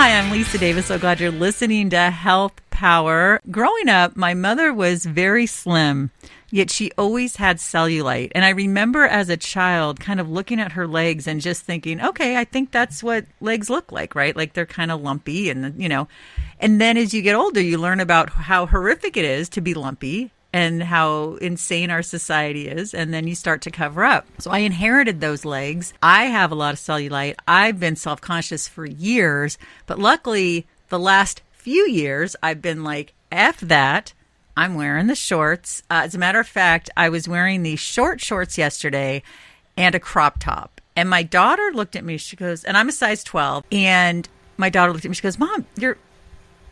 Hi, I'm Lisa Davis. So glad you're listening to Health Power. Growing up, my mother was very slim, yet she always had cellulite. And I remember as a child kind of looking at her legs and just thinking, okay, I think that's what legs look like, right? Like they're kind of lumpy and, you know. And then as you get older, you learn about how horrific it is to be lumpy and how insane our society is. And then you start to cover up. So I inherited those legs. I have a lot of cellulite. I've been self conscious for years, but luckily, the last few years, I've been like, F that. I'm wearing the shorts. Uh, as a matter of fact, I was wearing these short shorts yesterday and a crop top. And my daughter looked at me. She goes, and I'm a size 12. And my daughter looked at me. She goes, Mom, you're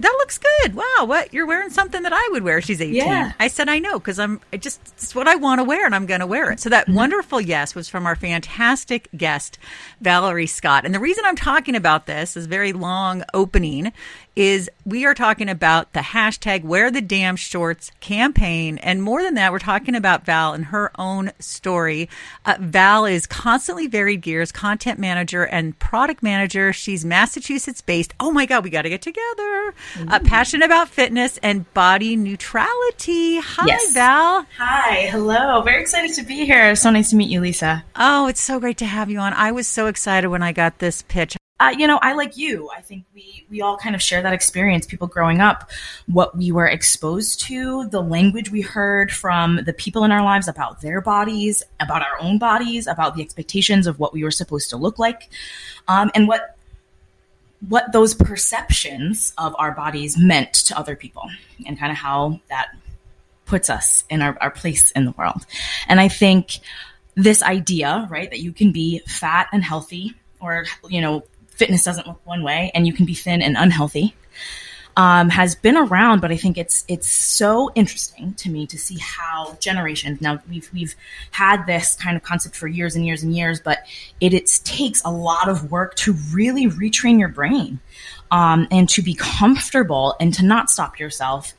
that looks good. Wow, what you're wearing something that I would wear. She's 18. Yeah. I said I know because I'm I just it's what I want to wear and I'm going to wear it. So that mm-hmm. wonderful yes was from our fantastic guest Valerie Scott. And the reason I'm talking about this is very long opening is we are talking about the hashtag wear the damn shorts campaign. And more than that, we're talking about Val and her own story. Uh, Val is Constantly Varied Gear's, content manager and product manager. She's Massachusetts based. Oh my God, we got to get together. Uh, passionate about fitness and body neutrality. Hi, yes. Val. Hi. Hello. Very excited to be here. So nice to meet you, Lisa. Oh, it's so great to have you on. I was so excited when I got this pitch. Uh, you know, I like you. I think we we all kind of share that experience. People growing up, what we were exposed to, the language we heard from the people in our lives about their bodies, about our own bodies, about the expectations of what we were supposed to look like, um, and what what those perceptions of our bodies meant to other people, and kind of how that puts us in our, our place in the world. And I think this idea, right, that you can be fat and healthy, or you know fitness doesn't look one way and you can be thin and unhealthy um, has been around, but I think it's it's so interesting to me to see how generations now we've we've had this kind of concept for years and years and years, but it, it takes a lot of work to really retrain your brain um, and to be comfortable and to not stop yourself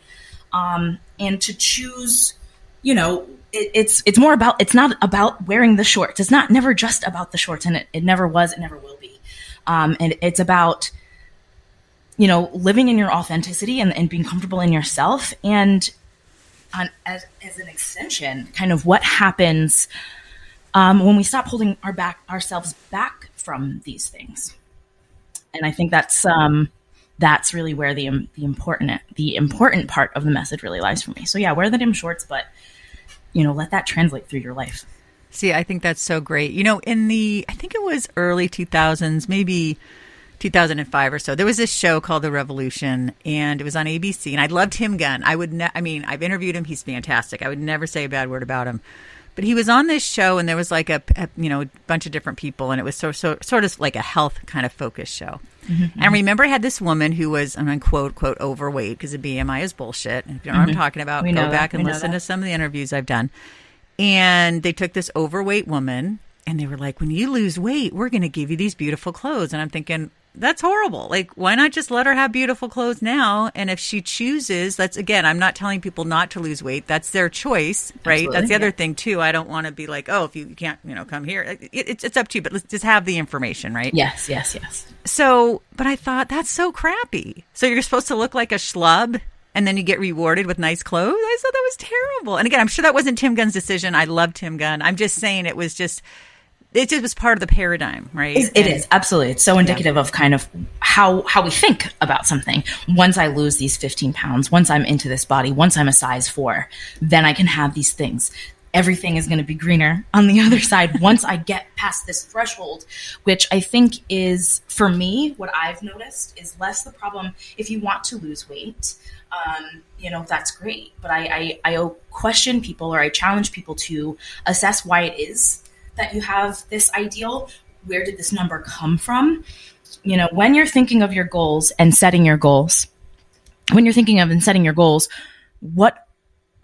um, and to choose, you know. It, it's it's more about it's not about wearing the shorts. It's not never just about the shorts, and it, it never was. It never will um, and it's about, you know, living in your authenticity and, and being comfortable in yourself. And on, as, as an extension, kind of what happens um, when we stop holding our back ourselves back from these things. And I think that's um, that's really where the the important the important part of the message really lies for me. So yeah, wear the damn shorts, but you know, let that translate through your life. See, I think that's so great. You know, in the, I think it was early 2000s, maybe 2005 or so, there was this show called The Revolution, and it was on ABC. And I loved Tim Gunn. I would, ne- I mean, I've interviewed him. He's fantastic. I would never say a bad word about him. But he was on this show, and there was like a, a you know, a bunch of different people, and it was so, so sort of like a health kind of focused show. Mm-hmm. And I remember I had this woman who was, I'm to quote, quote, overweight because the BMI is bullshit. And if you know mm-hmm. what I'm mm-hmm. talking about, we go back and listen to some of the interviews I've done. And they took this overweight woman and they were like, when you lose weight, we're going to give you these beautiful clothes. And I'm thinking, that's horrible. Like, why not just let her have beautiful clothes now? And if she chooses, that's again, I'm not telling people not to lose weight. That's their choice, right? Absolutely, that's the yeah. other thing too. I don't want to be like, oh, if you can't, you know, come here. It, it's, it's up to you, but let's just have the information, right? Yes, yes, yes. So, but I thought that's so crappy. So you're supposed to look like a schlub and then you get rewarded with nice clothes. I thought that was terrible. And again, I'm sure that wasn't Tim Gunn's decision. I love Tim Gunn. I'm just saying it was just it just was part of the paradigm, right? It, it is absolutely. It's so indicative yeah. of kind of how how we think about something. Once I lose these 15 pounds, once I'm into this body, once I'm a size four, then I can have these things. Everything is going to be greener on the other side once I get past this threshold, which I think is for me what I've noticed is less the problem if you want to lose weight um, you know, that's great. But I, I, I question people or I challenge people to assess why it is that you have this ideal. Where did this number come from? You know, when you're thinking of your goals and setting your goals, when you're thinking of and setting your goals, what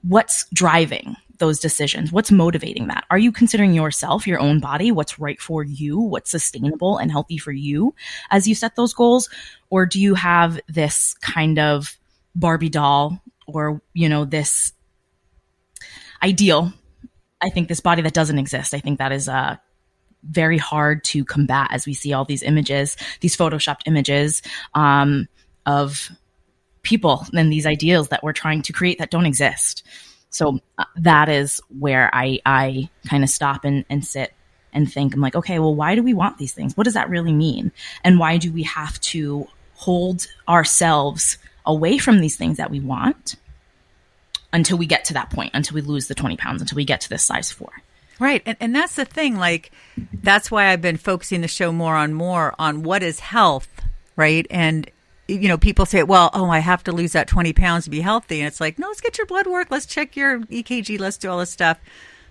what's driving those decisions? What's motivating that? Are you considering yourself, your own body, what's right for you, what's sustainable and healthy for you as you set those goals? Or do you have this kind of Barbie doll or, you know, this ideal. I think this body that doesn't exist. I think that is uh very hard to combat as we see all these images, these photoshopped images um, of people and these ideals that we're trying to create that don't exist. So uh, that is where I I kind of stop and, and sit and think. I'm like, okay, well, why do we want these things? What does that really mean? And why do we have to hold ourselves away from these things that we want until we get to that point, until we lose the 20 pounds, until we get to this size four? Right. And, and that's the thing. Like, that's why I've been focusing the show more on more on what is health, right? And, you know, people say, well, oh, I have to lose that 20 pounds to be healthy. And it's like, no, let's get your blood work. Let's check your EKG. Let's do all this stuff.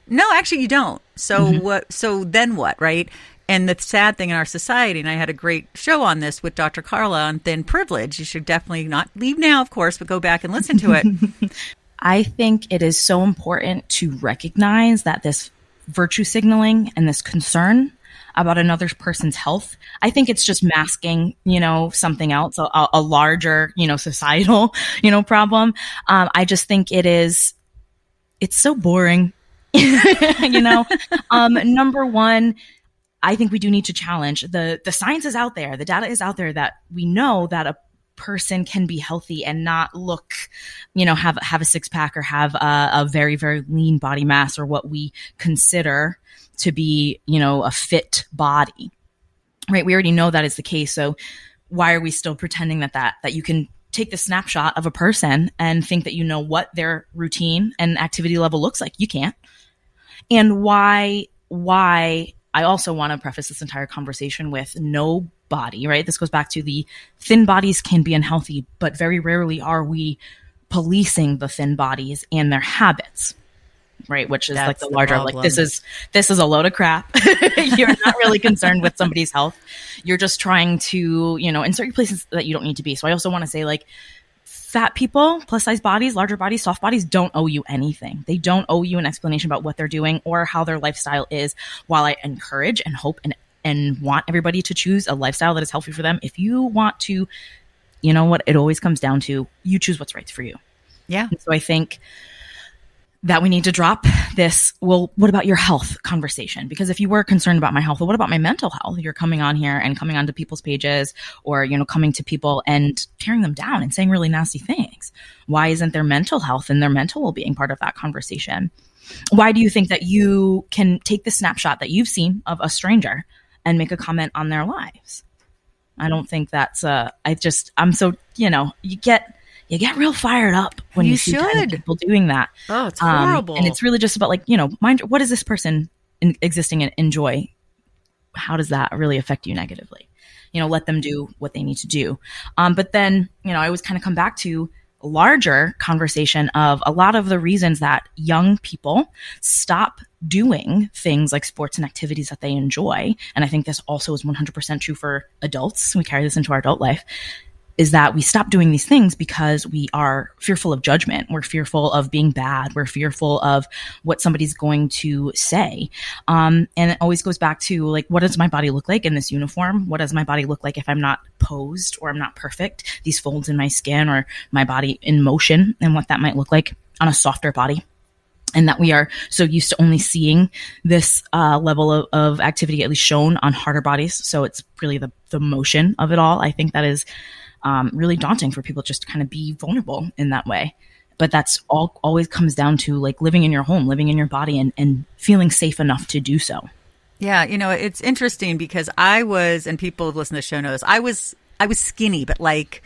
No, actually, you don't. So mm-hmm. what? So then what? Right? And the sad thing in our society, and I had a great show on this with Dr. Carla on thin privilege. You should definitely not leave now, of course, but go back and listen to it. I think it is so important to recognize that this virtue signaling and this concern about another person's health. I think it's just masking, you know, something else, a, a larger, you know, societal, you know, problem. Um, I just think it is, it's so boring. you know, um, number one, I think we do need to challenge the the science is out there, the data is out there that we know that a person can be healthy and not look, you know, have have a six pack or have a, a very very lean body mass or what we consider to be, you know, a fit body. Right? We already know that is the case. So why are we still pretending that that that you can take the snapshot of a person and think that you know what their routine and activity level looks like? You can't and why why I also want to preface this entire conversation with no body, right? This goes back to the thin bodies can be unhealthy, but very rarely are we policing the thin bodies and their habits. Right, which is That's like the larger, like this is this is a load of crap. You're not really concerned with somebody's health. You're just trying to, you know, insert places that you don't need to be. So I also want to say, like, fat people, plus size bodies, larger bodies, soft bodies don't owe you anything. They don't owe you an explanation about what they're doing or how their lifestyle is. While I encourage and hope and and want everybody to choose a lifestyle that is healthy for them, if you want to, you know what, it always comes down to you choose what's right for you. Yeah. And so I think that we need to drop this, well, what about your health conversation? Because if you were concerned about my health, well, what about my mental health? You're coming on here and coming onto people's pages or, you know, coming to people and tearing them down and saying really nasty things. Why isn't their mental health and their mental well being part of that conversation? Why do you think that you can take the snapshot that you've seen of a stranger and make a comment on their lives? I don't think that's, uh, I just, I'm so, you know, you get, you get real fired up when you, you see people doing that. Oh, it's horrible. Um, and it's really just about like, you know, mind what does this person in, existing and enjoy? How does that really affect you negatively? You know, let them do what they need to do. Um, but then, you know, I always kind of come back to a larger conversation of a lot of the reasons that young people stop doing things like sports and activities that they enjoy. And I think this also is 100% true for adults. We carry this into our adult life is that we stop doing these things because we are fearful of judgment. We're fearful of being bad. We're fearful of what somebody's going to say. Um, and it always goes back to like, what does my body look like in this uniform? What does my body look like if I'm not posed or I'm not perfect? These folds in my skin or my body in motion and what that might look like on a softer body and that we are so used to only seeing this uh, level of, of, activity at least shown on harder bodies. So it's really the the motion of it all. I think that is um, really daunting for people just to kind of be vulnerable in that way. But that's all always comes down to like living in your home, living in your body, and, and feeling safe enough to do so. Yeah, you know, it's interesting because I was, and people who listen to the show knows, I was, I was skinny, but like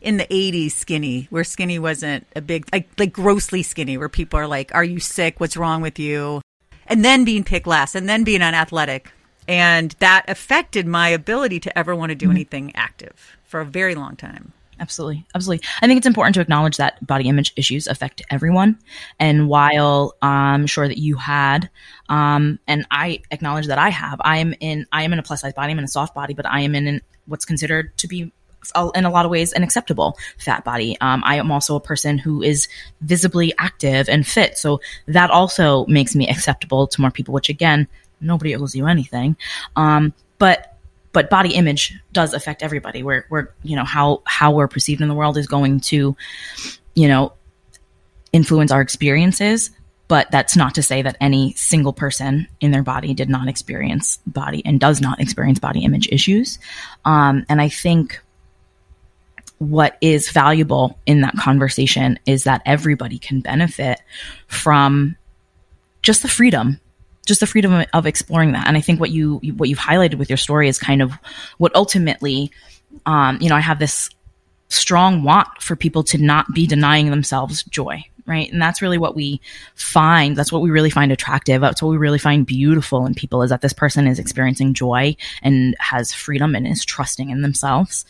in the 80s skinny where skinny wasn't a big like like grossly skinny where people are like are you sick what's wrong with you and then being picked last and then being unathletic and that affected my ability to ever want to do mm-hmm. anything active for a very long time. Absolutely. Absolutely. I think it's important to acknowledge that body image issues affect everyone. And while I'm sure that you had, um, and I acknowledge that I have, I am in, I am in a plus size body, I'm in a soft body, but I am in an, what's considered to be in a lot of ways an acceptable fat body. Um, I am also a person who is visibly active and fit. So that also makes me acceptable to more people, which again, nobody owes you anything. Um, but but body image does affect everybody. We're, we're, you know, how, how we're perceived in the world is going to, you know, influence our experiences but that's not to say that any single person in their body did not experience body and does not experience body image issues. Um, and I think what is valuable in that conversation is that everybody can benefit from just the freedom just the freedom of exploring that and i think what you what you've highlighted with your story is kind of what ultimately um, you know i have this strong want for people to not be denying themselves joy right and that's really what we find that's what we really find attractive that's what we really find beautiful in people is that this person is experiencing joy and has freedom and is trusting in themselves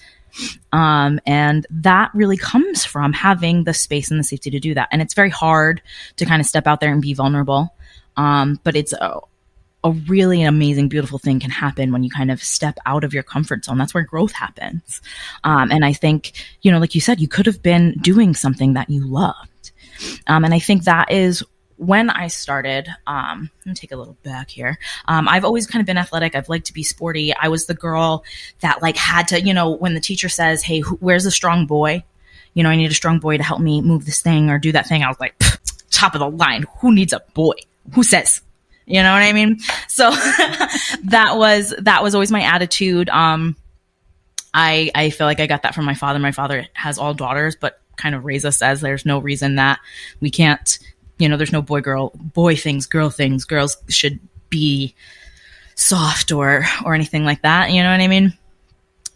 um, and that really comes from having the space and the safety to do that. And it's very hard to kind of step out there and be vulnerable. Um, but it's a, a really amazing, beautiful thing can happen when you kind of step out of your comfort zone. That's where growth happens. Um, and I think, you know, like you said, you could have been doing something that you loved. Um, and I think that is when I started, um, let me take a little back here. Um, I've always kind of been athletic. I've liked to be sporty. I was the girl that like had to, you know, when the teacher says, "Hey, who, where's a strong boy?" You know, I need a strong boy to help me move this thing or do that thing. I was like, top of the line. Who needs a boy? Who says? You know what I mean? So that was that was always my attitude. Um, I I feel like I got that from my father. My father has all daughters, but kind of raised us as there's no reason that we can't you know, there's no boy girl boy things, girl things. Girls should be soft or or anything like that. You know what I mean?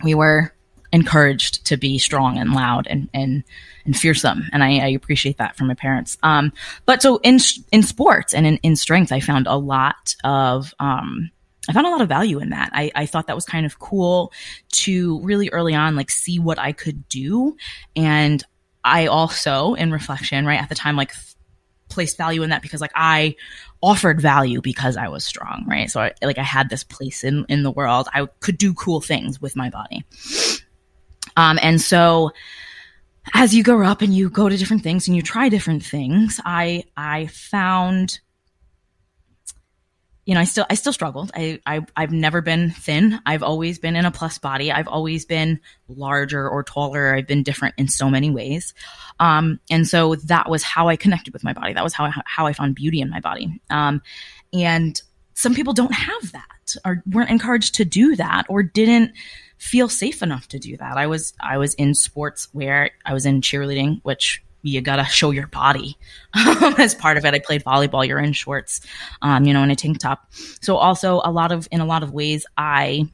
We were encouraged to be strong and loud and and and fearsome, and I, I appreciate that from my parents. Um, but so in in sports and in, in strength, I found a lot of um, I found a lot of value in that. I, I thought that was kind of cool to really early on, like see what I could do. And I also, in reflection, right at the time, like placed value in that because like I offered value because I was strong, right? So I, like I had this place in in the world. I could do cool things with my body. Um and so as you grow up and you go to different things and you try different things, I I found you know, I still I still struggled. I, I I've never been thin. I've always been in a plus body. I've always been larger or taller. I've been different in so many ways. Um, and so that was how I connected with my body. That was how I, how I found beauty in my body. Um, and some people don't have that or weren't encouraged to do that or didn't feel safe enough to do that. I was I was in sports where I was in cheerleading, which you gotta show your body as part of it. I played volleyball. You're in shorts, um, you know, in a tank top. So also a lot of, in a lot of ways, I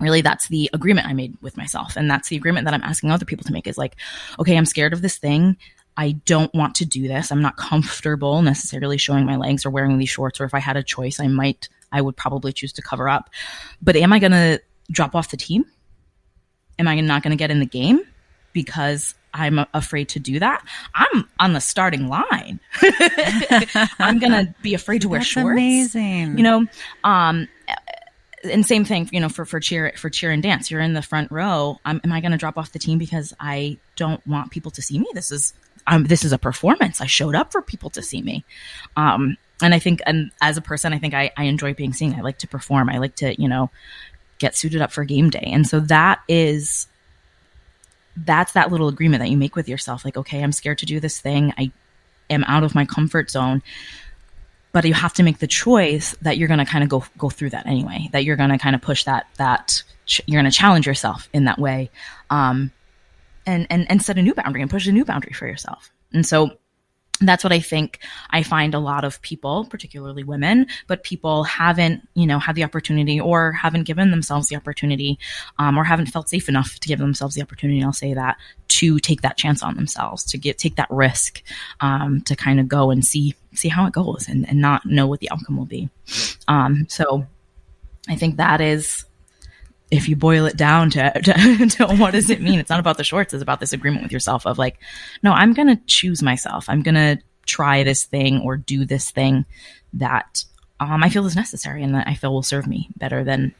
really that's the agreement I made with myself. And that's the agreement that I'm asking other people to make is like, okay, I'm scared of this thing. I don't want to do this. I'm not comfortable necessarily showing my legs or wearing these shorts. Or if I had a choice, I might, I would probably choose to cover up. But am I to drop off the team? Am I not going to get in the game because I'm afraid to do that. I'm on the starting line. I'm gonna be afraid to wear That's shorts. Amazing. You know, um, and same thing. You know, for for cheer for cheer and dance, you're in the front row. am I going to drop off the team because I don't want people to see me? This is um, this is a performance. I showed up for people to see me. Um, and I think, and as a person, I think I, I enjoy being seen. I like to perform. I like to, you know, get suited up for game day. And so that is that's that little agreement that you make with yourself like okay i'm scared to do this thing. I am out of my comfort zone. But you have to make the choice that you're going to kind of go go through that anyway that you're going to kind of push that that ch- you're going to challenge yourself in that way. Um and and and set a new boundary and push a new boundary for yourself. And so that's what I think I find a lot of people, particularly women, but people haven't, you know, had the opportunity or haven't given themselves the opportunity, um, or haven't felt safe enough to give themselves the opportunity. I'll say that to take that chance on themselves, to get take that risk, um, to kind of go and see see how it goes and, and not know what the outcome will be. Um, so I think that is if you boil it down to, to, to, what does it mean? It's not about the shorts. It's about this agreement with yourself of like, no, I'm going to choose myself. I'm going to try this thing or do this thing that um, I feel is necessary and that I feel will serve me better than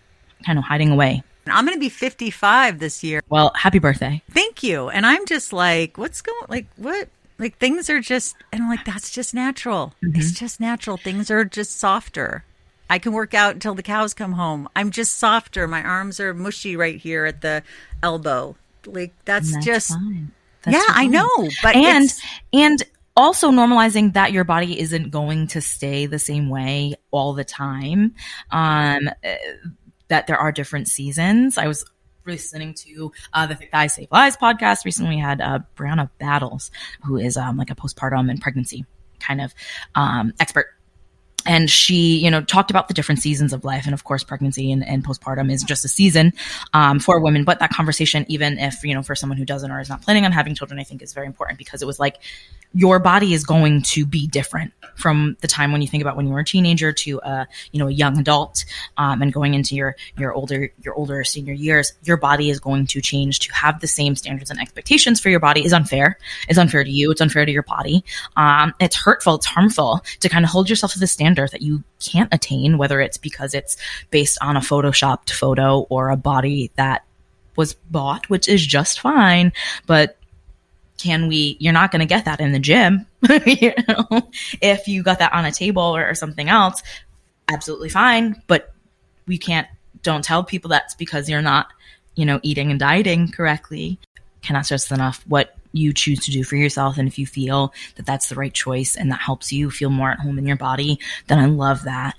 kind of hiding away. I'm going to be 55 this year. Well, happy birthday. Thank you. And I'm just like, what's going, like, what? Like things are just, and I'm like, that's just natural. Mm-hmm. It's just natural. Things are just softer. I can work out until the cows come home. I'm just softer. My arms are mushy right here at the elbow. Like that's, that's just that's yeah, fine. I know. But and and also normalizing that your body isn't going to stay the same way all the time. Um, uh, that there are different seasons. I was listening to uh, the Thick Thighs Save Lives podcast. Recently, we had uh, Brianna Battles, who is um, like a postpartum and pregnancy kind of um, expert and she you know talked about the different seasons of life. And of course pregnancy and, and postpartum is just a season um, for women. But that conversation even if you know for someone who doesn't or is not planning on having children i think is very important because it was like your body is going to be different from the time when you think about when you were a teenager to a you know a young adult um, and going into your your older your older senior years. Your body is going to change to have the same standards and expectations for your body. Is unfair. It's unfair to you. It's unfair to your body. Um, it's hurtful. It's harmful to kind of hold yourself to the standard that you can't attain whether it's because it's based on a photoshopped photo or a body that was bought which is just fine but can we you're not going to get that in the gym you know? If you got that on a table or, or, something else absolutely fine but we can't don't tell people that's because you're not you know eating and dieting correctly. Cannot stress enough? What you choose to do for yourself. And if you feel that that's the right choice and that helps you feel more at home in your body then i love that.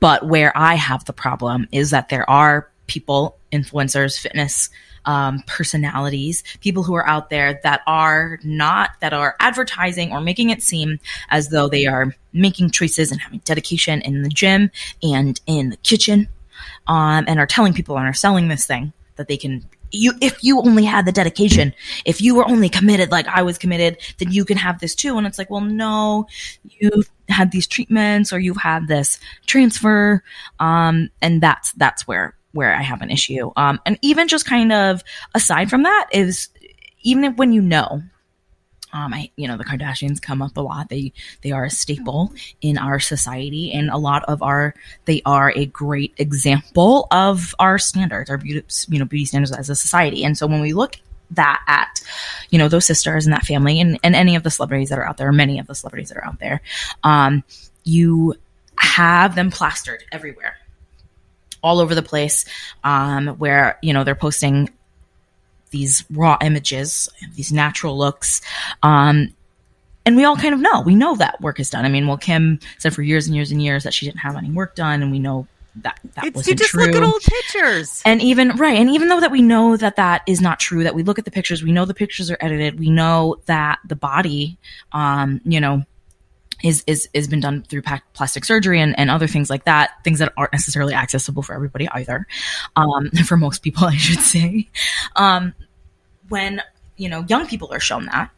But where i have the problem is that there are people influencers fitness um, personalities, people who are out there that are not, that are advertising or making it seem as though they are making choices and having dedication in the gym and in the kitchen, um, and are telling people and are selling this thing that they can you if you only had the dedication if you were only committed like i was committed then you can have this too and it's like well no you've had these treatments or you've had this transfer um and that's that's where where I have an issue. Um, and even just kind of aside from that is even if when you know, um, I, you know, the Kardashians come up a lot. They, they are a staple in our society and a lot of our, they are a great example of our standards, our beauty, you know, beauty standards as a society. And so when we look that at, you know, those sisters and that family and, and any of the celebrities that are out there, many of the celebrities that are out there, um, you have them plastered everywhere all over the place um, where you know they're posting these raw images these natural looks um, and we all kind of know. We know that work is done. I mean well kim said for years and years and years that she didn't have any work done and we know that that it's, wasn't you just true. look at old pictures. And even right and even though that we know that that is not true that we look at the pictures we know the pictures are edited we know that the body um you know is is is been done through plastic surgery and, and other things like that things that aren't necessarily accessible for everybody either um, for most people i should say. Um, when you know young people are shown that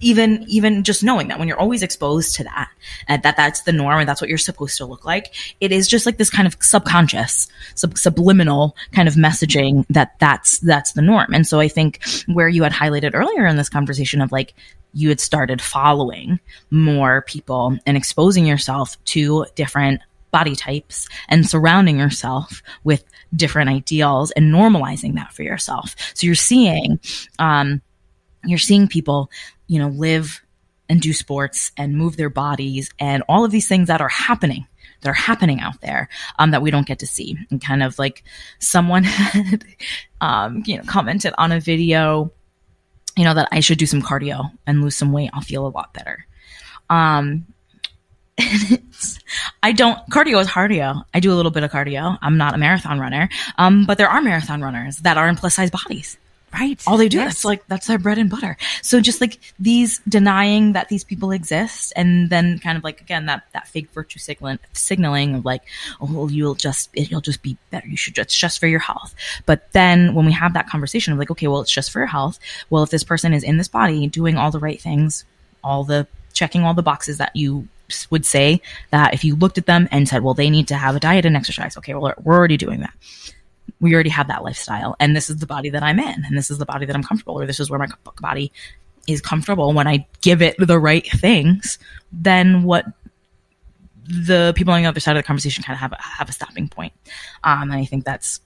even even just knowing that when you're always exposed to that and that that's the norm and that's what you're supposed to look like it is just like this kind of subconscious sub- subliminal kind of messaging that that's that's the norm. And so i think where you had highlighted earlier in this conversation of like you had started following more people and exposing yourself to different body types and surrounding yourself with different ideals and normalizing that for yourself. So you're seeing, um, you're seeing people, you know, live and do sports and move their bodies and all of these things that are happening that are happening out there um, that we don't get to see. And kind of like someone had, um, you know, commented on a video you know, that I should do some cardio and lose some weight. I'll feel a lot better. Um, I don't, cardio is cardio. I do a little bit of cardio. I'm not a marathon runner. Um, but there are marathon runners that are in plus size bodies. Right. All they do. Yes. That's like, that's their bread and butter. So just like these denying that these people exist and then kind of like, again, that, that fake virtue signaling, signaling of like, oh, you'll just, you'll just be better. You should, it's just for your health. But then when we have that conversation of like, okay, well, it's just for your health. Well, if this person is in this body doing all the right things, all the checking all the boxes that you would say that if you looked at them and said, well, they need to have a diet and exercise. Okay, well, we're already doing that we already have that lifestyle and this is the body that I'm in and this is the body that I'm comfortable or this is where my body is comfortable when I give it the right things, then what the people on the other side of the conversation kind of have a, have a stopping point. Um, and I think that's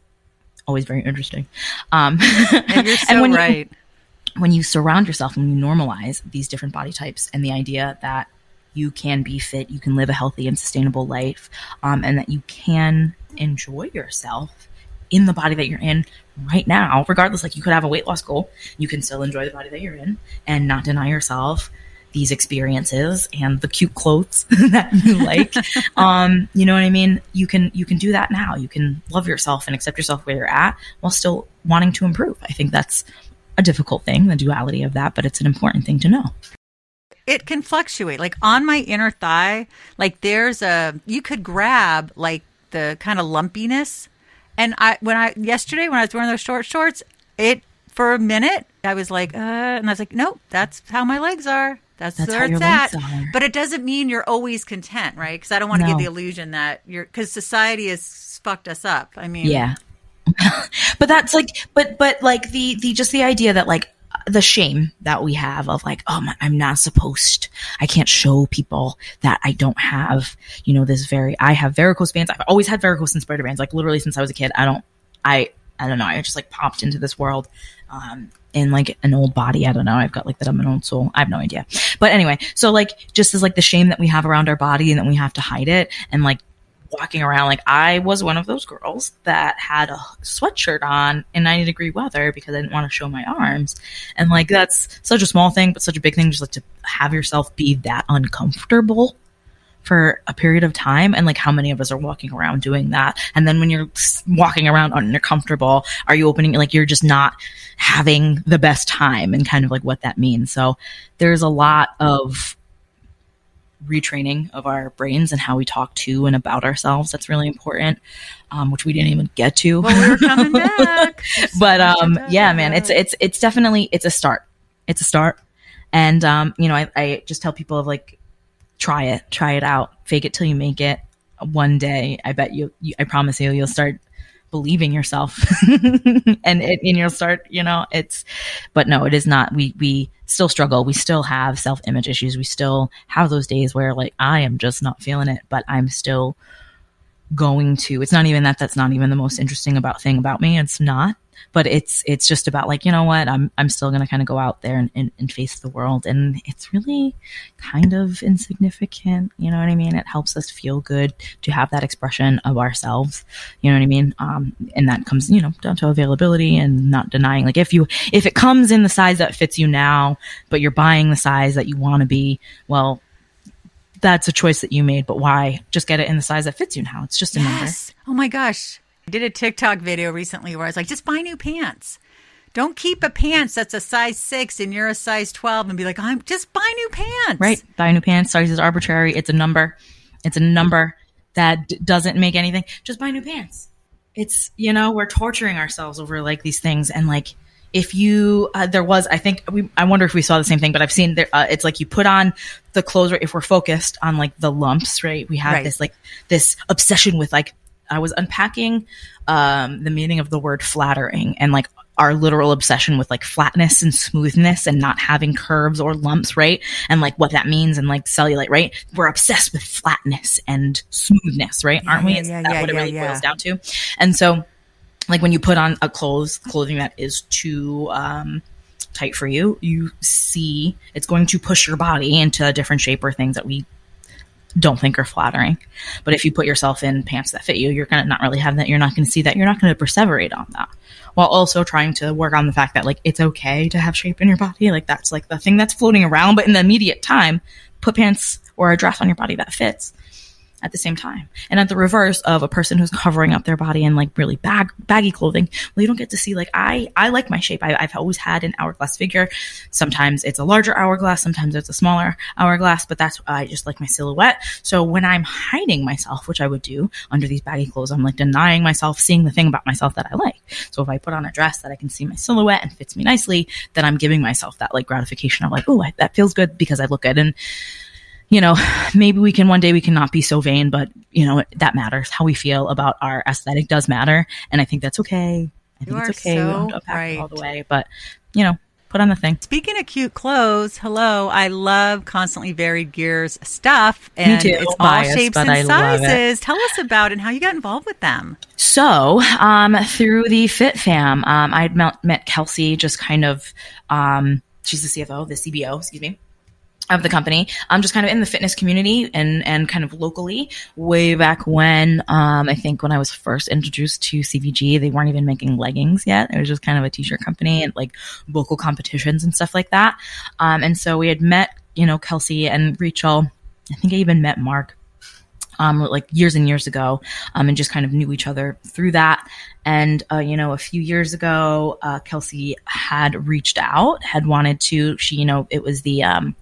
always very interesting. Um, and you're so and when right. You, when you surround yourself and you normalize these different body types and the idea that you can be fit, you can live a healthy and sustainable life, um, and that you can enjoy yourself in the body that you're in right now, regardless, like you could have a weight loss goal, you can still enjoy the body that you're in and not deny yourself these experiences and the cute clothes that you like. um, you know what I mean? You can you can do that now. You can love yourself and accept yourself where you're at while still wanting to improve. I think that's a difficult thing, the duality of that, but it's an important thing to know it can fluctuate. Like on my inner thigh, like there's a you could grab like the kind of lumpiness. And I when I yesterday when I was wearing those short shorts, it for a minute I was like, uh, and I was like, nope, that's how my legs are. That's, That's where it's at. But it doesn't mean you're always content, right? Because I don't want to No. give the illusion that you're because society has fucked us up. I mean, Yeah. but that's like, but, but like the, the, just the idea that like, the shame that we have of like, oh, I'm not supposed, I can't show people that I don't have, you know, this very, I have varicose veins. I've always had varicose and spider veins, like literally since I was a kid. I don't, I, I don't know. I just like popped into this world, um, in like an old body. I don't know. I've got like that. I'm an old soul. I have no idea. But anyway, so like just as like the shame that we have around our body and that we have to hide it and like walking around. Like I was one of those girls that had a sweatshirt on in 90 degree weather because I didn't want to show my arms. And like that's such a small thing, but such a big thing just like to have yourself be that uncomfortable for a period of time. And like how many of us are walking around doing that? And then when you're walking around uncomfortable are you opening like you're just not having the best time and kind of like what that means. So there's a lot of retraining of our brains and how we talk to and about ourselves that's really important um, which we didn't even get to. Well, we're coming back. but um yeah man it's it's it's definitely it's a start. It's a start. And um you know i, I just tell people of like try it try it out. Fake it till you make it. One day i bet you, you i promise you you'll start believing yourself. And it, and you'll start you know it's but no it is not. We we still struggle. We still have self-image issues. We still have those days where like i am just not feeling it but i'm still going to. It's not even that that's not even the most interesting about thing about me. It's not but it's it's just about like you know what i'm i'm still gonna kind of go out there and, and, and face the world and it's really kind of insignificant you know what i mean it helps us feel good to have that expression of ourselves you know what i mean um and that comes you know down to availability and not denying like if you if it comes in the size that fits you now but you're buying the size that you want to be well that's a choice that you made, but why? Just get it in the size that fits you now. It's just a number. Oh my gosh. I did a TikTok video recently where I was like, just buy new pants. Don't keep a pants that's a size six and you're a size 12 and be like, I'm just buy new pants. Right? Buy new pants. Size is arbitrary. It's a number. It's a number that d- doesn't make anything. Just buy new pants. It's, you know, we're torturing ourselves over like these things. And like, if you, uh, there was, I think, we, I wonder if we saw the same thing, but I've seen there, uh, it's like you put on the clothes, right? If we're focused on like the lumps, right? We have Right. this like, this obsession with like, I was unpacking, um, the meaning of the word flattering and like our literal obsession with like flatness and smoothness and not having curves or lumps, right? And like what that means and like cellulite, right? We're obsessed with flatness and smoothness, right? Aren't we? yeah, Is yeah, that yeah, what it yeah, really yeah. boils down to? And so, like when you put on a clothes clothing that is too um, tight for you, you see it's going to push your body into a different shape or things that we don't think are flattering. But if you put yourself in pants that fit you, you're gonna not really have that. You're not going to see that. You're not going to perseverate on that. While also trying to work on the fact that like it's okay to have shape in your body. Like that's like the thing that's floating around. But in the immediate time, put pants or a dress on your body that fits at the same time. And at the reverse of a person who's covering up their body in like really bag, baggy clothing, well, you don't get to see like I, I like my shape. I, I've always had an hourglass figure. Sometimes it's a larger hourglass, sometimes it's a smaller hourglass, but that's I just like my silhouette. So when I'm hiding myself, which I would do under these baggy clothes, I'm like denying myself seeing the thing about myself that I like. So if I put on a dress that I can see my silhouette and fits me nicely, then I'm giving myself that like gratification of like, oh, that feels good because I look good. And you know, maybe we can one day we cannot be so vain, but you know, that matters. How we feel about our aesthetic does matter. And I think that's okay. I think You it's okay. we don't so have to it right. all the way, but you know, put on the thing. Speaking of cute clothes, hello. I love Constantly Varied Gear's stuff. And too. it's all shapes and I sizes. Tell us about it and how you got involved with them. So, um, through the Fit Fam, um, I'd met, met Kelsey just kind of, um, she's the CFO, the CBO, excuse me. Of the company, I'm just kind of in the fitness community and and kind of locally. Way back when, um, I think when I was first introduced to CVG, they weren't even making leggings yet. It was just kind of a t-shirt company and like local competitions and stuff like that. Um, and so we had met you know, Kelsey and Rachel. I think I even met Mark um, like years and years ago, um, and just kind of knew each other through that. And, uh, you know, a few years ago, uh, Kelsey had reached out, had wanted to, she, you know, it was the, um,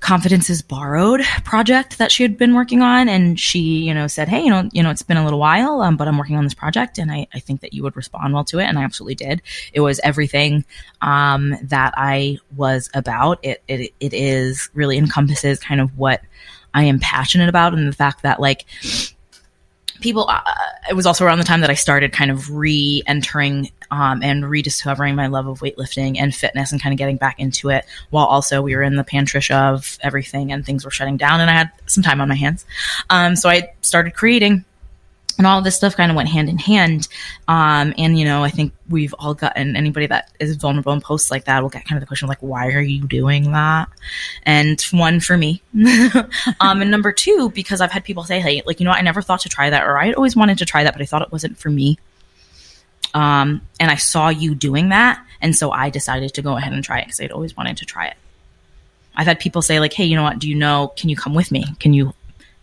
confidence is borrowed project that she had been working on and she you know said hey you know you know it's been a little while um, but i'm working on this project and I, I think that you would respond well to it and i absolutely did. It was everything um, that i was about. It, it it is really encompasses kind of what i am passionate about and the fact that like people uh, it was also around the time that i started kind of re-entering um, and rediscovering my love of weightlifting and fitness and kind of getting back into it while also we were in the pantry of everything and things were shutting down and i had some time on my hands um, so i started creating and all this stuff kind of went hand in hand. Um, and you know, I think we've all gotten anybody that is vulnerable in posts like that will get kind of the question like, why are you doing that? And one for me, um, and number two because I've had people say, hey, like you know, I never thought to try that, or I always wanted to try that, but I thought it wasn't for me. Um, and I saw you doing that, and so I decided to go ahead and try it because I'd always wanted to try it. I've had people say like, hey, you know what? Do you know? Can you come with me? Can you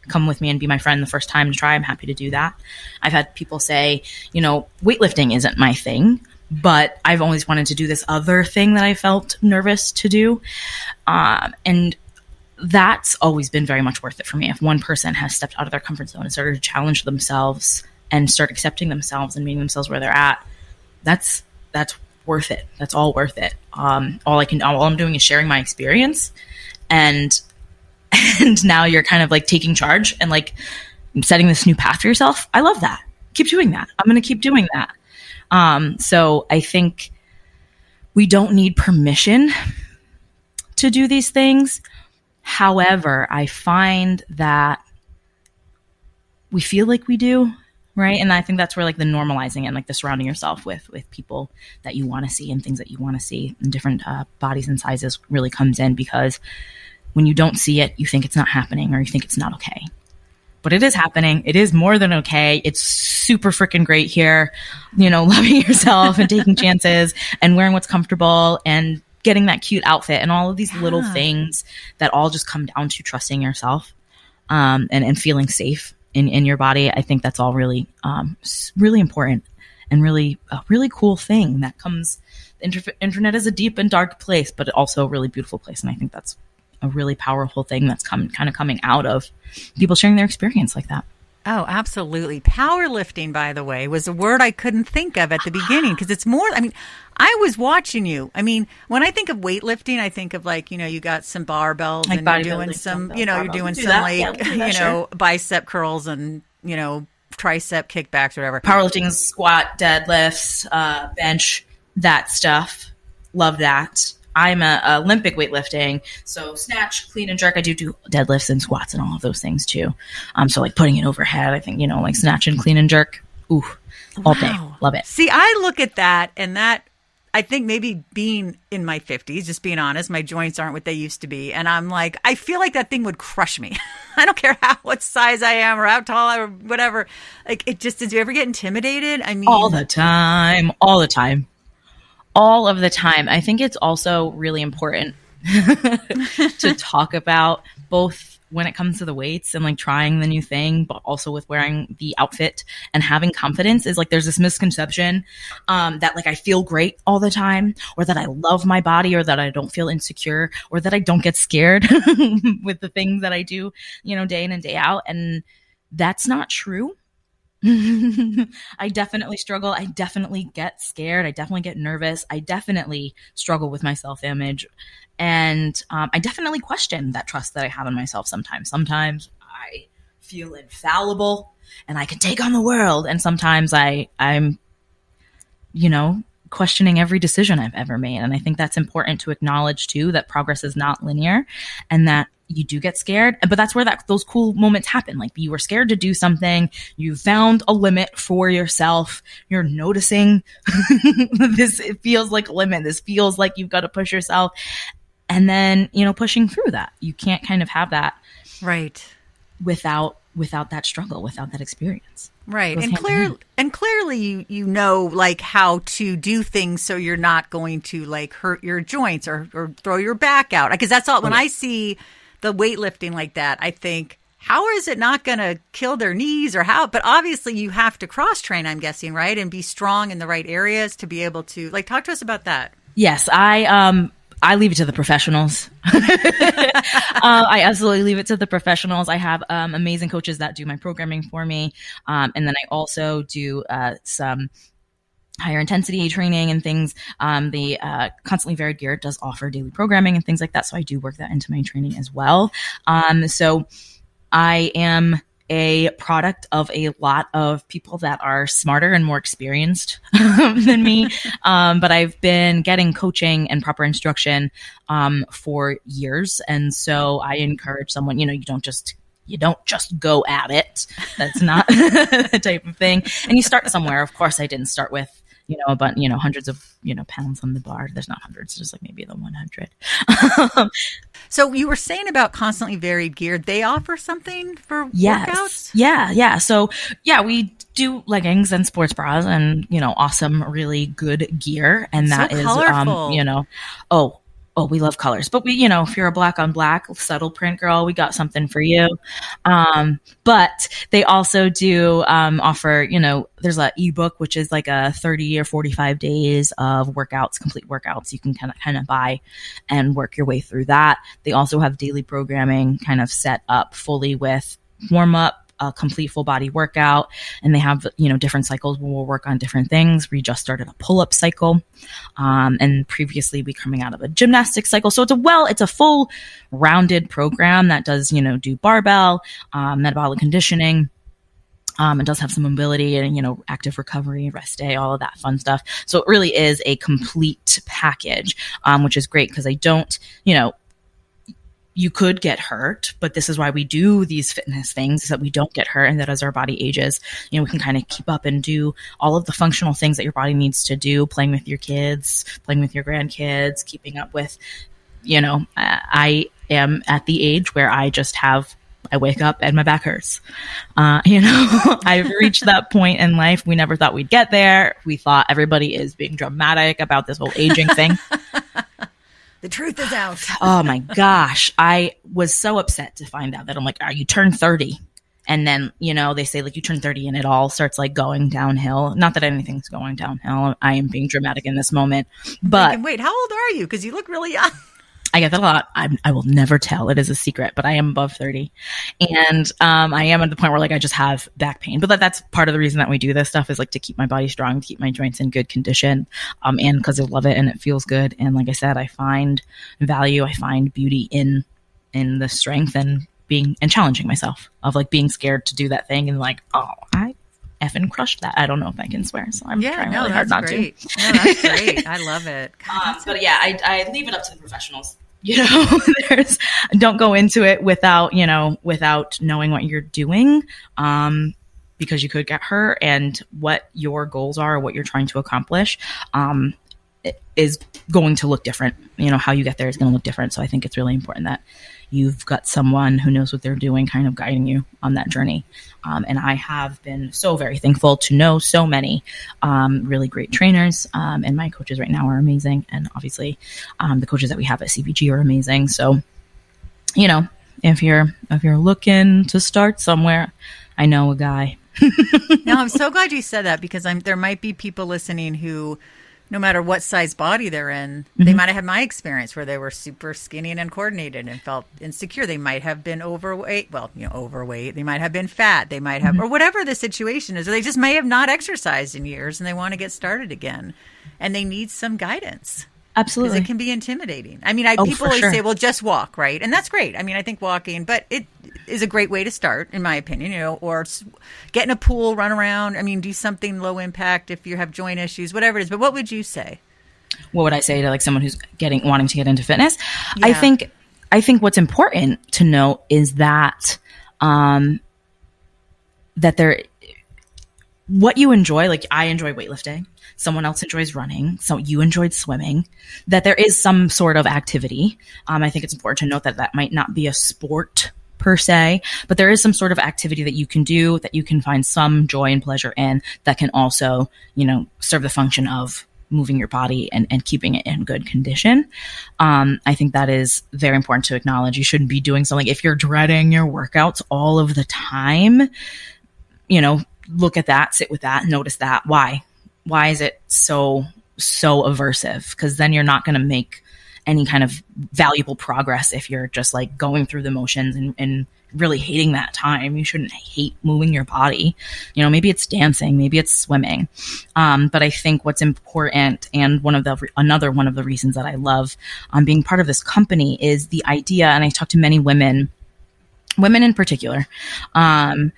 come with me and be my friend the first time to try, I'm happy to do that. I've had people say, you know, weightlifting isn't my thing, but I've always wanted to do this other thing that I felt nervous to do. Um, and that's always been very much worth it for me. If one person has stepped out of their comfort zone and started to challenge themselves and start accepting themselves and meeting themselves where they're at, that's that's worth it. That's all worth it. Um, all I can, all I'm doing is sharing my experience, and and now you're kind of like taking charge and like setting this new path for yourself. I love that. Keep doing that. I'm going to keep doing that. Um, so I think we don't need permission to do these things. However, I find that we feel like we do, right? And I think that's where like the normalizing and like the surrounding yourself with with people that you want to see and things that you want to see and different uh, bodies and sizes really comes in because when you don't see it, you think it's not happening or you think it's not okay. But it is happening. It is more than okay. It's super freaking great here, you know, loving yourself and taking chances and wearing what's comfortable and getting that cute outfit and all of these yeah. little things that all just come down to trusting yourself um, and, and feeling safe in, in your body. I think that's all really, um, really important and really, a really cool thing that comes. Inter- internet is a deep and dark place, but also a really beautiful place. And I think that's a really powerful thing that's come kind of coming out of people sharing their experience like that. Oh, absolutely. Powerlifting, by the way, was a word I couldn't think of at the beginning because it's more, I mean, I was watching you. I mean, when I think of weightlifting, I think of like, you know, you got some barbells like and you're doing some, you know, you're doing some like, yeah, you know, bicep curls and, you know, tricep kickbacks or whatever. Powerlifting, squat, deadlifts, uh, bench, that stuff. Love that. I'm a, a, Olympic weightlifting, so snatch, clean and jerk. I do do deadlifts and squats and all of those things too. Um, so like putting it overhead, I think you know like snatch and clean and jerk. Ooh, all wow. day, love it. See, I look at that and that. I think maybe being in my 50s, just being honest, my joints aren't what they used to be. And I'm like, I feel like that thing would crush me. I don't care how what size I am or how tall I or whatever. Like it just did you ever get intimidated? I mean all the time. All the time all of the time. I think it's also really important to talk about both when it comes to the weights and like trying the new thing, but also with wearing the outfit and having confidence is like there's this misconception um, that like I feel great all the time, or that I love my body, or that I don't feel insecure, or that I don't get scared with the things that I do, you know, day in and day out. And that's not true. I definitely struggle. I definitely get scared. I definitely get nervous. I definitely struggle with my self image. And um, I definitely question that trust that I have in myself sometimes. Sometimes I feel infallible and I can take on the world. And sometimes I, I'm, you know, questioning every decision I've ever made. And I think that's important to acknowledge too that progress is not linear and that you do get scared. But that's where that those cool moments happen. Like you were scared to do something. You found a limit for yourself. You're noticing this it feels like a limit. This feels like you've got to push yourself. And then you know pushing through that. You can't kind of have that right. without without that struggle without that experience Right. And clear and clearly you you know like how to do things so you're not going to like hurt your joints or or throw your back out. Because that's all when I see the weightlifting like that, I think how is it not going to kill their knees or how? But obviously, you have to cross train, I'm guessing, right? And be strong in the right areas to be able to, like, talk to us about that. Yes, I um I leave it to the professionals. uh, I absolutely leave it to the professionals. I have um, amazing coaches that do my programming for me, um, and then I also do uh, some higher intensity training and things. Um, the uh, constantly varied gear does offer daily programming and things like that, so I do work that into my training as well. Um, so I am a product of a lot of people that are smarter and more experienced than me. Um, but I've been getting coaching and proper instruction um, for years. And so I encourage someone, you know, you don't just you don't just go at it. That's not the type of thing. And you start somewhere. Of course, I didn't start with you know, about you know, hundreds of you know pounds on the bar. There's not hundreds, just like maybe the 100. So you were saying about constantly varied gear. They offer something for Yes. workouts? Yeah, yeah. So yeah, we do leggings and sports bras and you know, awesome, really good gear. And So that is um, you know, oh, oh, we love colors. But we, you know, if you're a black on black subtle print girl, we got something for you. Um, but they also do um offer, you know, there's a ebook which is like a 30 or 45 days of workouts, complete workouts you can kind of kind of buy and work your way through that. They also have daily programming kind of set up fully with warm up, a complete full body workout, and they have you know different cycles where we'll work on different things. We just started a pull up cycle, um, and previously we coming out of a gymnastics cycle. So it's a well, it's a full rounded program that does you know do barbell, um, metabolic conditioning. Um, it does have some mobility and you know active recovery, rest day, all of that fun stuff. So it really is a complete package, um, which is great because I don't, you know, you could get hurt, but this is why we do these fitness things is that we don't get hurt and that as our body ages, you know, we can kind of keep up and do all of the functional things that your body needs to do, playing with your kids, playing with your grandkids, keeping up with, you know, I am at the age where I just have I wake up and my back hurts. Uh, you know, I've reached that point in life. We never thought we'd get there. We thought everybody is being dramatic about this whole aging thing. The truth is out. oh my gosh. I was so upset to find out that I'm like, are you turn 30? And then, you know, they say like you turn 30 and it all starts like going downhill. Not that anything's going downhill. I am being dramatic in this moment, but And wait, how old are you? Because you look really young. I get that a lot. I'm, I will never tell. It is a secret, but I am above 30. And um, I am at the point where like I just have back pain. But that, that's part of the reason that we do this stuff is like to keep my body strong, to keep my joints in good condition. Um, and because I love it and it feels good. And like I said, I find value, I find beauty in in the strength and being and challenging myself of like being scared to do that thing and like, oh, I effing crushed that. I don't know if I can swear. So I'm Yeah, trying no, really hard not to. great. No, that's great. I love it. God, Uh, but yeah, I, I leave it up to the professionals. You know, there's don't go into it without you know without knowing what you're doing, um, because you could get hurt and what your goals are, what you're trying to accomplish, um, is going to look different. You know, how you get there is going to look different. So I think it's really important that you've got someone who knows what they're doing, kind of guiding you on that journey. Um, and I have been so very thankful to know so many um, really great trainers. Um, and my coaches right now are amazing. And obviously, um, the coaches that we have at CVG are amazing. So, you know, if you're if you're looking to start somewhere, I know a guy. no, I'm so glad you said that because I'm there might be people listening who no matter what size body they're in, they Mm-hmm. might have had my experience where they were super skinny and uncoordinated and felt insecure. They might have been overweight. Well, you know, overweight. They might have been fat. They might have, Mm-hmm. or whatever the situation is, or they just may have not exercised in years and they want to get started again. And they need some guidance because Absolutely. it can be intimidating. I mean, I, Oh, people always sure. say, "Well, just walk," right? And that's great. I mean, I think walking, but it is a great way to start, in my opinion. You know, or get in a pool, run around. I mean, do something low impact if you have joint issues, whatever it is. But what would you say? what would I say to like someone who's getting wanting to get into fitness? I think I think what's important to note is that um that there what you enjoy, like I enjoy weightlifting, someone else enjoys running, so you enjoyed swimming, that there is some sort of activity. Um, I think it's important to note that that might not be a sport per se, but there is some sort of activity that you can do that you can find some joy and pleasure in that can also, you know, serve the function of moving your body and, and keeping it in good condition. Um, I think that is very important to acknowledge. You shouldn't be doing something if you're dreading your workouts all of the time, you know, look at that, sit with that, notice that. Why? Why is it so, so aversive? Because then you're not going to make any kind of valuable progress if you're just like going through the motions and, and really hating that time. You shouldn't hate moving your body. You know, maybe it's dancing, maybe it's swimming. Um, but I think what's important and one of the, another one of the reasons that I love um, being part of this company is the idea, and I talk to many women, women in particular, um,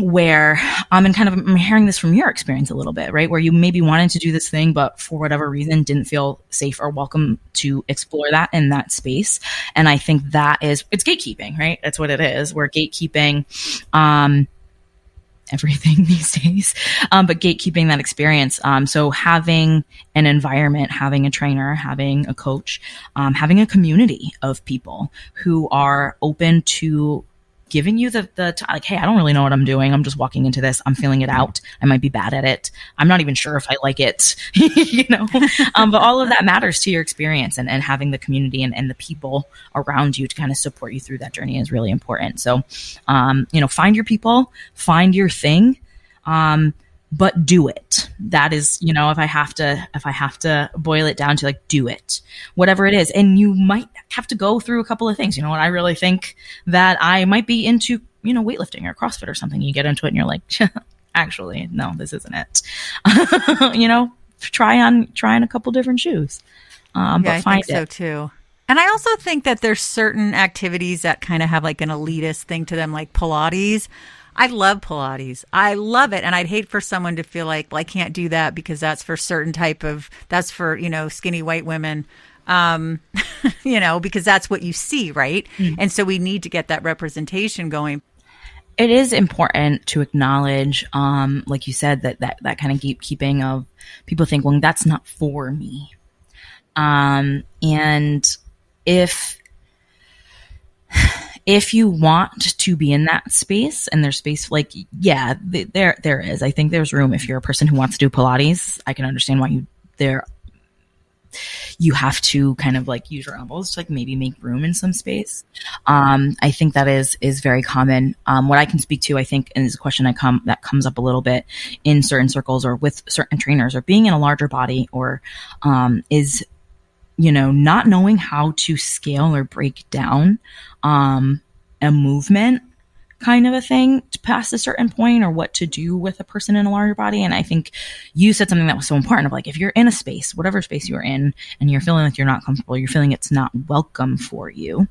where um and kind of I'm hearing this from your experience a little bit, right? Where you maybe wanted to do this thing, but for whatever reason didn't feel safe or welcome to explore that in that space. And I think that is it's gatekeeping, right? That's what it is. We're gatekeeping um everything these days, um, but gatekeeping that experience. Um, so having an environment, having a trainer, having a coach, um, having a community of people who are open to giving you the the t- like, hey, I don't really know what I'm doing. I'm just walking into this. I'm feeling it out. I might be bad at it. I'm not even sure if I like it. you know, um, but all of that matters to your experience, and and having the community and and the people around you to kind of support you through that journey is really important. So, um, you know, find your people, find your thing. Um, but do it. That is, you know, if I have to, if I have to boil it down to like, do it, whatever it is. And you might have to go through a couple of things. You know what? I really think that I might be into, you know, weightlifting or CrossFit or something. You get into it and you're like, actually, no, this isn't it. you know, try on, try on a couple different shoes. Um, yeah, but find I think it. so too. And I also think that there's certain activities that kind of have like an elitist thing to them, like Pilates. I love Pilates. I love it. And I'd hate for someone to feel like, well, I can't do that because that's for certain type of, that's for, you know, skinny white women. Um, you know, because that's what you see, right? Mm. And so we need to get that representation going. it is important to acknowledge, um, like you said, that that that kind of gatekeeping of people think, well, that's not for me. Um, and if if you want to be in that space and there's space like yeah th- there there is i think there's room if you're a person who wants to do pilates i can understand why you there you have to kind of like use your elbows to like maybe make room in some space. Um, I think that is is very common. Um, what I can speak to, I think, and is a question I come that comes up a little bit in certain circles or with certain trainers, or being in a larger body, or um, is you know not knowing how to scale or break down um, a movement kind of a thing to past a certain point or what to do with a person in a larger body. And I think you said something that was so important of like, if you're in a space, whatever space you're in, and you're feeling like you're not comfortable, you're feeling it's not welcome for you,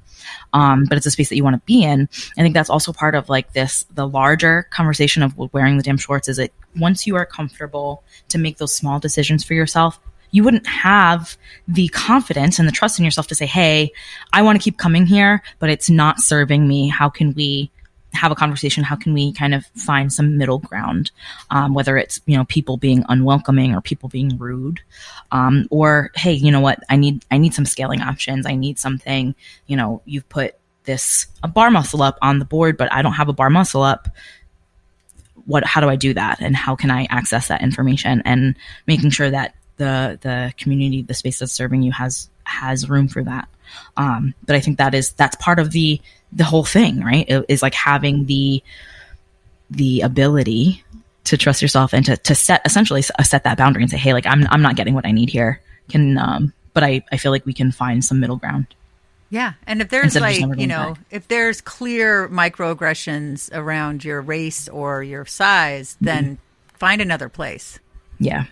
um, but it's a space that you want to be in. I think that's also part of like this, the larger conversation of wearing the damn shorts is it once you are comfortable to make those small decisions for yourself, you wouldn't have the confidence and the trust in yourself to say, Hey, I want to keep coming here, but it's not serving me. How can we have a conversation? How can we kind of find some middle ground? Um, whether it's, you know, people being unwelcoming or people being rude. Um, or, Hey, you know what? I need, I need some scaling options. I need something, you know, you've put this, a bar muscle up on the board, but I don't have a bar muscle up what how do I do that and how can I access that information and making sure that the the community the space that's serving you has has room for that um, but I think that is that's part of the the whole thing right it, is like having the the ability to trust yourself and to, to set essentially set that boundary and say hey like I'm I'm not getting what I need here can um but I I feel like we can find some middle ground Yeah, and if there's Instead of just like you know, back. if there's clear microaggressions around your race or your size, Mm-hmm. then find another place. Yeah,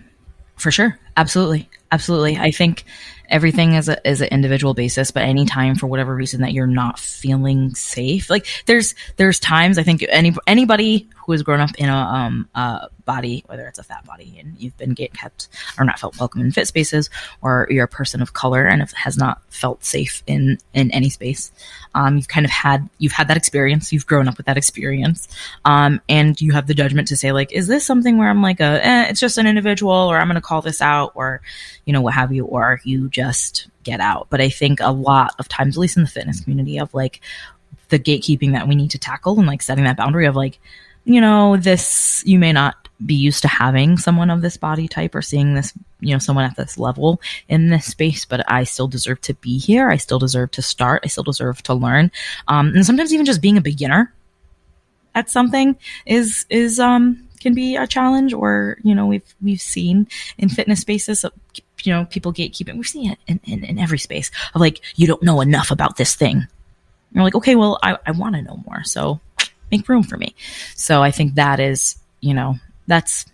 for sure. Absolutely. Absolutely. I think everything is a is an individual basis, but anytime for whatever reason that you're not feeling safe, like there's there's times I think any anybody who has grown up in a um a body, whether it's a fat body and you've been gate kept or not felt welcome in fit spaces, or you're a person of color and has not felt safe in in any space, um, you've kind of had you've had that experience, you've grown up with that experience, um, and you have the judgment to say like, is this something where I'm like a, eh, it's just an individual, or I'm going to call this out, or you know what have you, or you just get out. But I think a lot of times, at least in the fitness community, of like the gatekeeping that we need to tackle and like setting that boundary of like, you know, this, you may not be used to having someone of this body type or seeing this, you know, someone at this level in this space, but I still deserve to be here. I still deserve to start. I still deserve to learn. Um, and sometimes even just being a beginner at something is, is, um, can be a challenge or, you know, we've, we've seen in fitness spaces, you know, people gatekeeping. We've seen it in, in, in every space of like, you don't know enough about this thing. You're like, okay, well, I, I want to know more. So make room for me. So I think that is, you know, that's,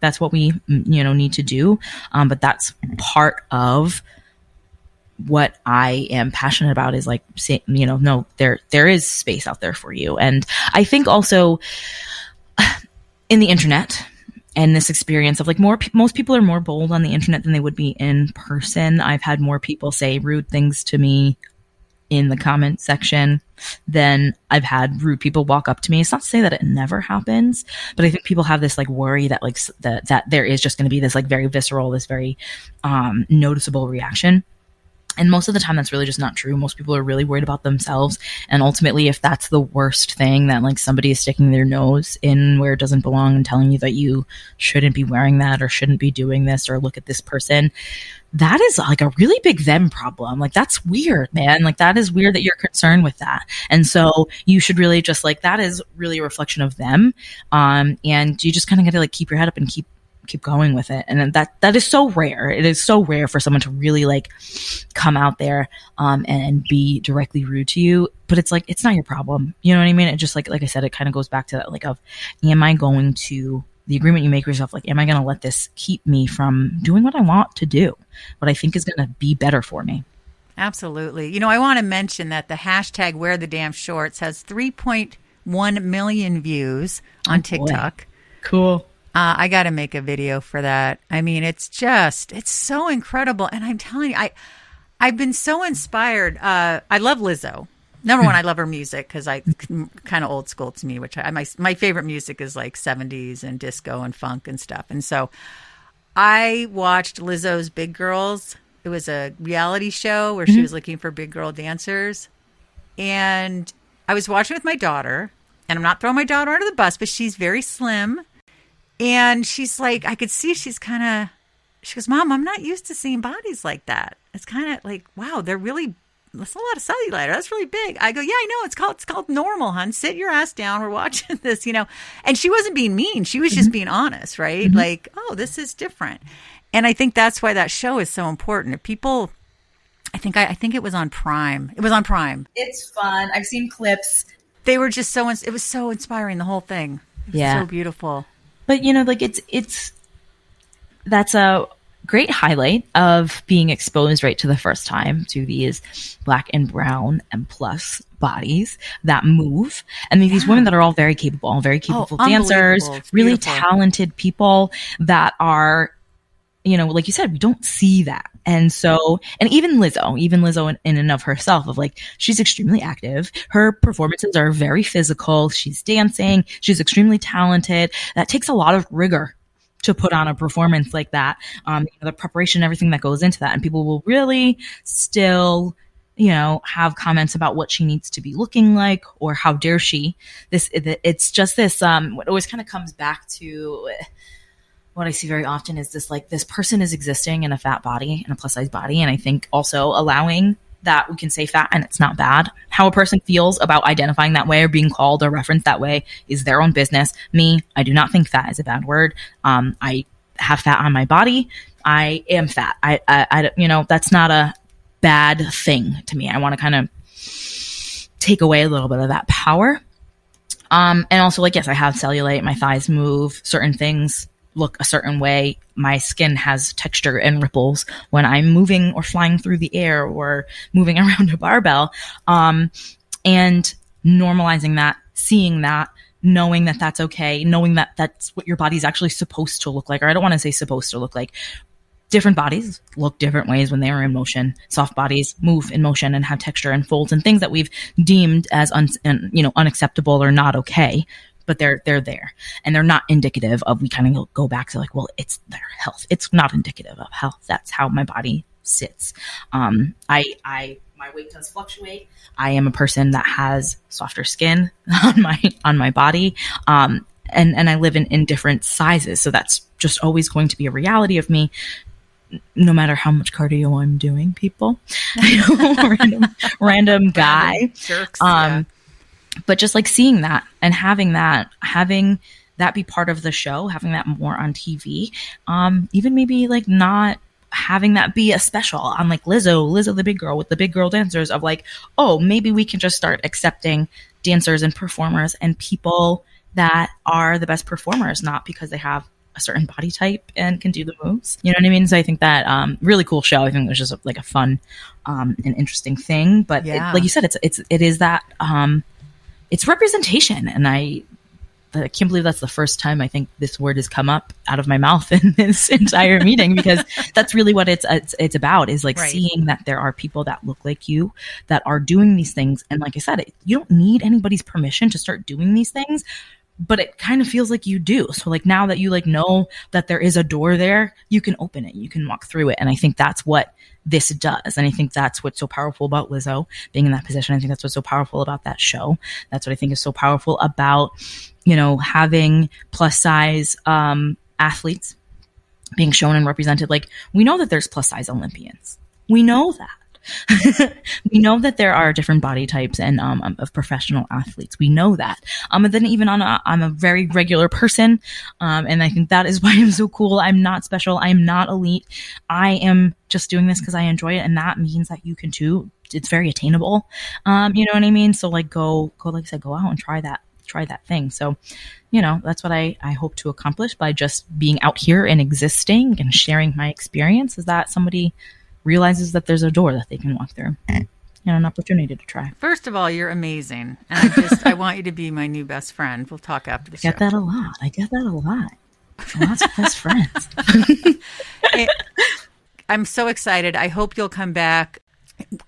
that's what we, you know, need to do. Um, but that's part of what I am passionate about is like, say, you know, no, there, there is space out there for you. And I think also in the internet, and this experience of like more most people are more bold on the internet than they would be in person. I've had more people say rude things to me in the comment section than i've had rude people walk up to me. It's not to say that it never happens but i think people have this like worry that like that that there is just going to be this like very visceral this very um noticeable reaction and most of the time, that's really just not true. Most people are really worried about themselves. And ultimately, if that's the worst thing that like somebody is sticking their nose in where it doesn't belong and telling you that you shouldn't be wearing that or shouldn't be doing this or look at this person, that is like a really big them problem. Like that's weird, man. Like that is weird that you're concerned with that. And so you should really just like that is really a reflection of them. Um, and you just kind of got to like keep your head up and keep keep going with it. And that, that is so rare. It is so rare for someone to really like come out there, um, and be directly rude to you. But it's like, it's not your problem. You know what I mean? It just like, like I said, it kind of goes back to that, like, of, am I going to, the agreement you make with yourself, like, am I going to let this keep me from doing what I want to do? What I think is going to be better for me. Absolutely. You know, I want to mention that the hashtag wear the damn shorts has 3.1 million views on oh, TikTok. Cool. Uh, I got to make a video for that. I mean, it's just, it's so incredible. And I'm telling you, I, I've been so inspired. Uh, I love Lizzo. Number one, I love her music because I kind of old school to me, which I, my, my favorite music is like 70s and disco and funk and stuff. And so I watched Lizzo's Big Girls. It was a reality show where mm-hmm. she was looking for big girl dancers. And I was watching with my daughter, and I'm not throwing my daughter under the bus, but she's very slim and she's like, I could see she's kind of, she goes, Mom, I'm not used to seeing bodies like that. It's kind of like, wow, they're really, that's a lot of cellulite. That's really big. I go, yeah, I know. It's called, it's called normal, hun. Sit your ass down. We're watching this, you know. And she wasn't being mean. She was just mm-hmm. being honest, right? Mm-hmm. Like, oh, this is different. And I think that's why that show is so important. If people, I think I, I think it was on Prime. It was on Prime. It's fun. I've seen clips. They were just so. It was so inspiring. The whole thing. yeah. So beautiful. But you know, like it's it's that's a great highlight of being exposed right to the first time to these black and brown and plus bodies that move and these yeah. women that are all very capable all very capable oh, dancers really talented people that are you know like you said we don't see that and so, and even Lizzo, even Lizzo in, in, and of herself, of like, she's extremely active. Her performances are very physical. She's dancing. She's extremely talented. That takes a lot of rigor to put on a performance like that. Um, you know, the preparation, everything that goes into that. And people will really still, you know, have comments about what she needs to be looking like or how dare she. This, it's just this, um, what always kind of comes back to, what I see very often is this like this person is existing in a fat body, in a plus size body. And I think also allowing that we can say fat and it's not bad. How a person feels about identifying that way or being called or referenced that way is their own business. Me, I do not think fat is a bad word. Um, I have fat on my body. I am fat. I, I, I you know, that's not a bad thing to me. I want to kind of take away a little bit of that power. Um, and also like, yes, I have cellulite. My thighs move certain things look a certain way. My skin has texture and ripples when I'm moving or flying through the air or moving around a barbell. Um, and normalizing that, seeing that, knowing that that's okay, knowing that that's what your body's actually supposed to look like, or I don't want to say supposed to look like. Different bodies look different ways when they are in motion. Soft bodies move in motion and have texture and folds and things that we've deemed as un- you know unacceptable or not okay but they're they're there and they're not indicative of we kind of go back to like well it's their health it's not indicative of health that's how my body sits um i i my weight does fluctuate. I am a person that has softer skin on my on my body. Um, and, and I live in, in different sizes. So that's just always going to be a reality of me no matter how much cardio I'm doing, people. random, random guy. Random jerks, um, yeah. But just like seeing that and having that, having that be part of the show, having that more on TV, um, even maybe like not having that be a special on like Lizzo, Lizzo the big girl with the big girl dancers of like, oh, maybe we can just start accepting dancers and performers and people that are the best performers, not because they have a certain body type and can do the moves. You know what I mean? So I think that um, really cool show. I think it was just a, like a fun um, and interesting thing. But yeah. it, like you said, it's it's it is that um, it's representation, and I I can't believe that's the first time I think this word has come up out of my mouth in this entire meeting because that's really what it's it's, it's about is like right. seeing that there are people that look like you that are doing these things. And like I said you don't need anybody's permission to start doing these things but it kind of feels like you do. So like now that you like know that there is a door there, you can open it, you can walk through it. And I think that's what this does. And I think that's what's so powerful about Lizzo being in that position. I think that's what's so powerful about that show. That's what I think is so powerful about, you know, having plus size um, athletes being shown and represented. Like we know that there's plus size Olympians. We know that. we know that there are different body types and um, um, of professional athletes. We know that. Um, and then even on a, I'm a very regular person, um, and I think that is why I'm so cool. I'm not special. I'm not elite. I am just doing this because I enjoy it, and that means that you can too. It's very attainable. Um, you know what I mean? So like, go, go, like I said, go out and try that try that thing. So, you know, that's what I, I hope to accomplish by just being out here and existing and sharing my experience is that somebody realizes that there's a door that they can walk through and an opportunity to try. First of all, you're amazing, and I just I want you to be my new best friend. We'll talk after the I show. Get that a lot. I get that a lot. Lots of best friends. it, I'm so excited. I hope you'll come back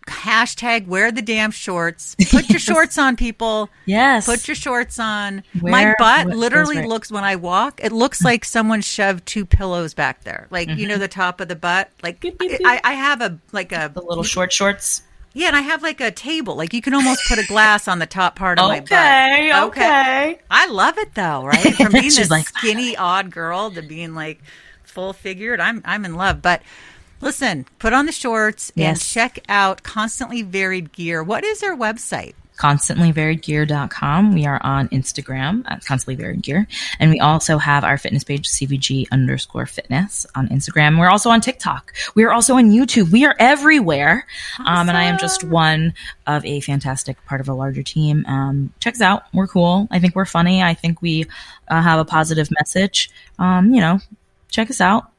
hashtag wear the damn shorts. Put your shorts on, people. Yes. Put your shorts on. Wear, My butt literally right. looks when I walk, it looks like someone shoved two pillows back there. Like, mm-hmm. you know, mm-hmm. the top of the butt. Like beep, beep, beep. I, I, have a like a the little short shorts. Yeah, and I have like a table. Like you can almost put a glass on the top part of okay, my butt. Okay, okay. I love it though, right? From being this like, skinny odd girl to being like full figured, I'm I'm in love. But Listen, put on the shorts yes. and check out Constantly Varied Gear. What is their website? constantlyvariedgear.com. We are on Instagram at constantly varied gear. And we also have our fitness page, CVG underscore fitness on Instagram. We're also on TikTok. We are also on YouTube. We are everywhere. Awesome. Um, and I am just one of a fantastic part of a larger team. Um, check us out. We're cool. I think we're funny. I think we uh, have a positive message. Um, you know, check us out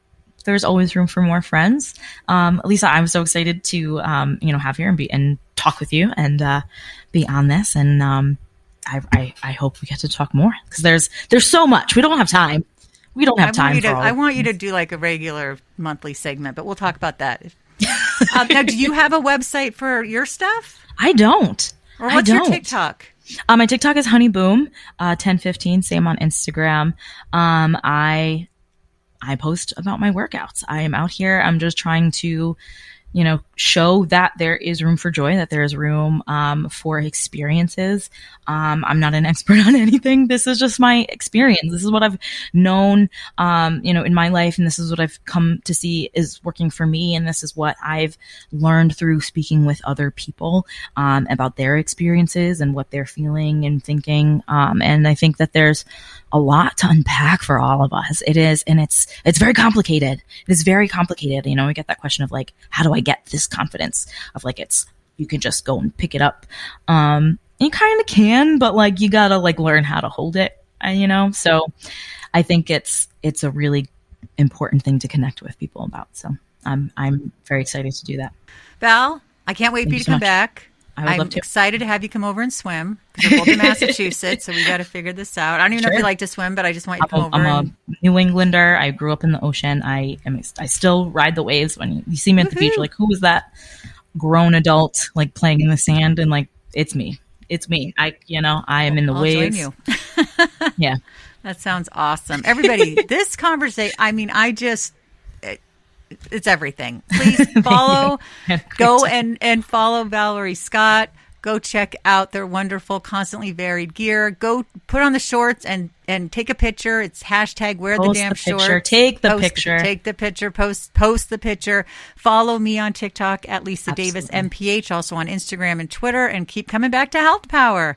there's always room for more friends. Um, Lisa, I'm so excited to, um, you know, have here and be, and talk with you and, uh, be on this. And, um, I, I, I hope we get to talk more because there's, there's so much. We don't have time. We don't have I time. To, I want you to do like a regular monthly segment, but we'll talk about that. uh, now, do you have a website for your stuff? I don't. Or what's your TikTok? Uh, my TikTok is Honey Boom, uh, 1015. Same on Instagram. Um, I I post about my workouts. I am out here. I'm just trying to you know, show that there is room for joy, that there is room um, for experiences. Um, I'm not an expert on anything. This is just my experience. This is what I've known, um, you know, in my life, and this is what I've come to see is working for me, and this is what I've learned through speaking with other people um, about their experiences and what they're feeling and thinking. Um, and I think that there's a lot to unpack for all of us. It is, and it's it's very complicated. It is very complicated. You know, we get that question of like, how do I get this confidence of like it's you can just go and pick it up. Um, you kind of can, but like you gotta like learn how to hold it. Uh, you know, so I think it's it's a really important thing to connect with people about. So I'm I'm very excited to do that. Val, I can't wait Thank for you to so come much. back. I am excited to have you come over and swim because we're both in Massachusetts, so we got to figure this out. I don't even sure. know if you like to swim, but I just want you to come I'm over. I'm a New Englander. I grew up in the ocean. I am. I still ride the waves when you, you see me at the beach. Like, who is that grown adult like playing in the sand? And like, it's me. It's me. I, you know, I am in the I'll waves. Join you. yeah, that sounds awesome. Everybody, this conversation. I mean, I just it's everything. Please follow, go and and follow Valerie Scott. Go check out their wonderful, constantly varied gear. Go put on the shorts and and take a picture. It's hashtag wear Post the damn the picture. shorts. Take the Post picture. take the picture. Post post the picture. Follow me on TikTok at Lisa Davis MPH. Also on Instagram and Twitter. And keep coming back to Health Power.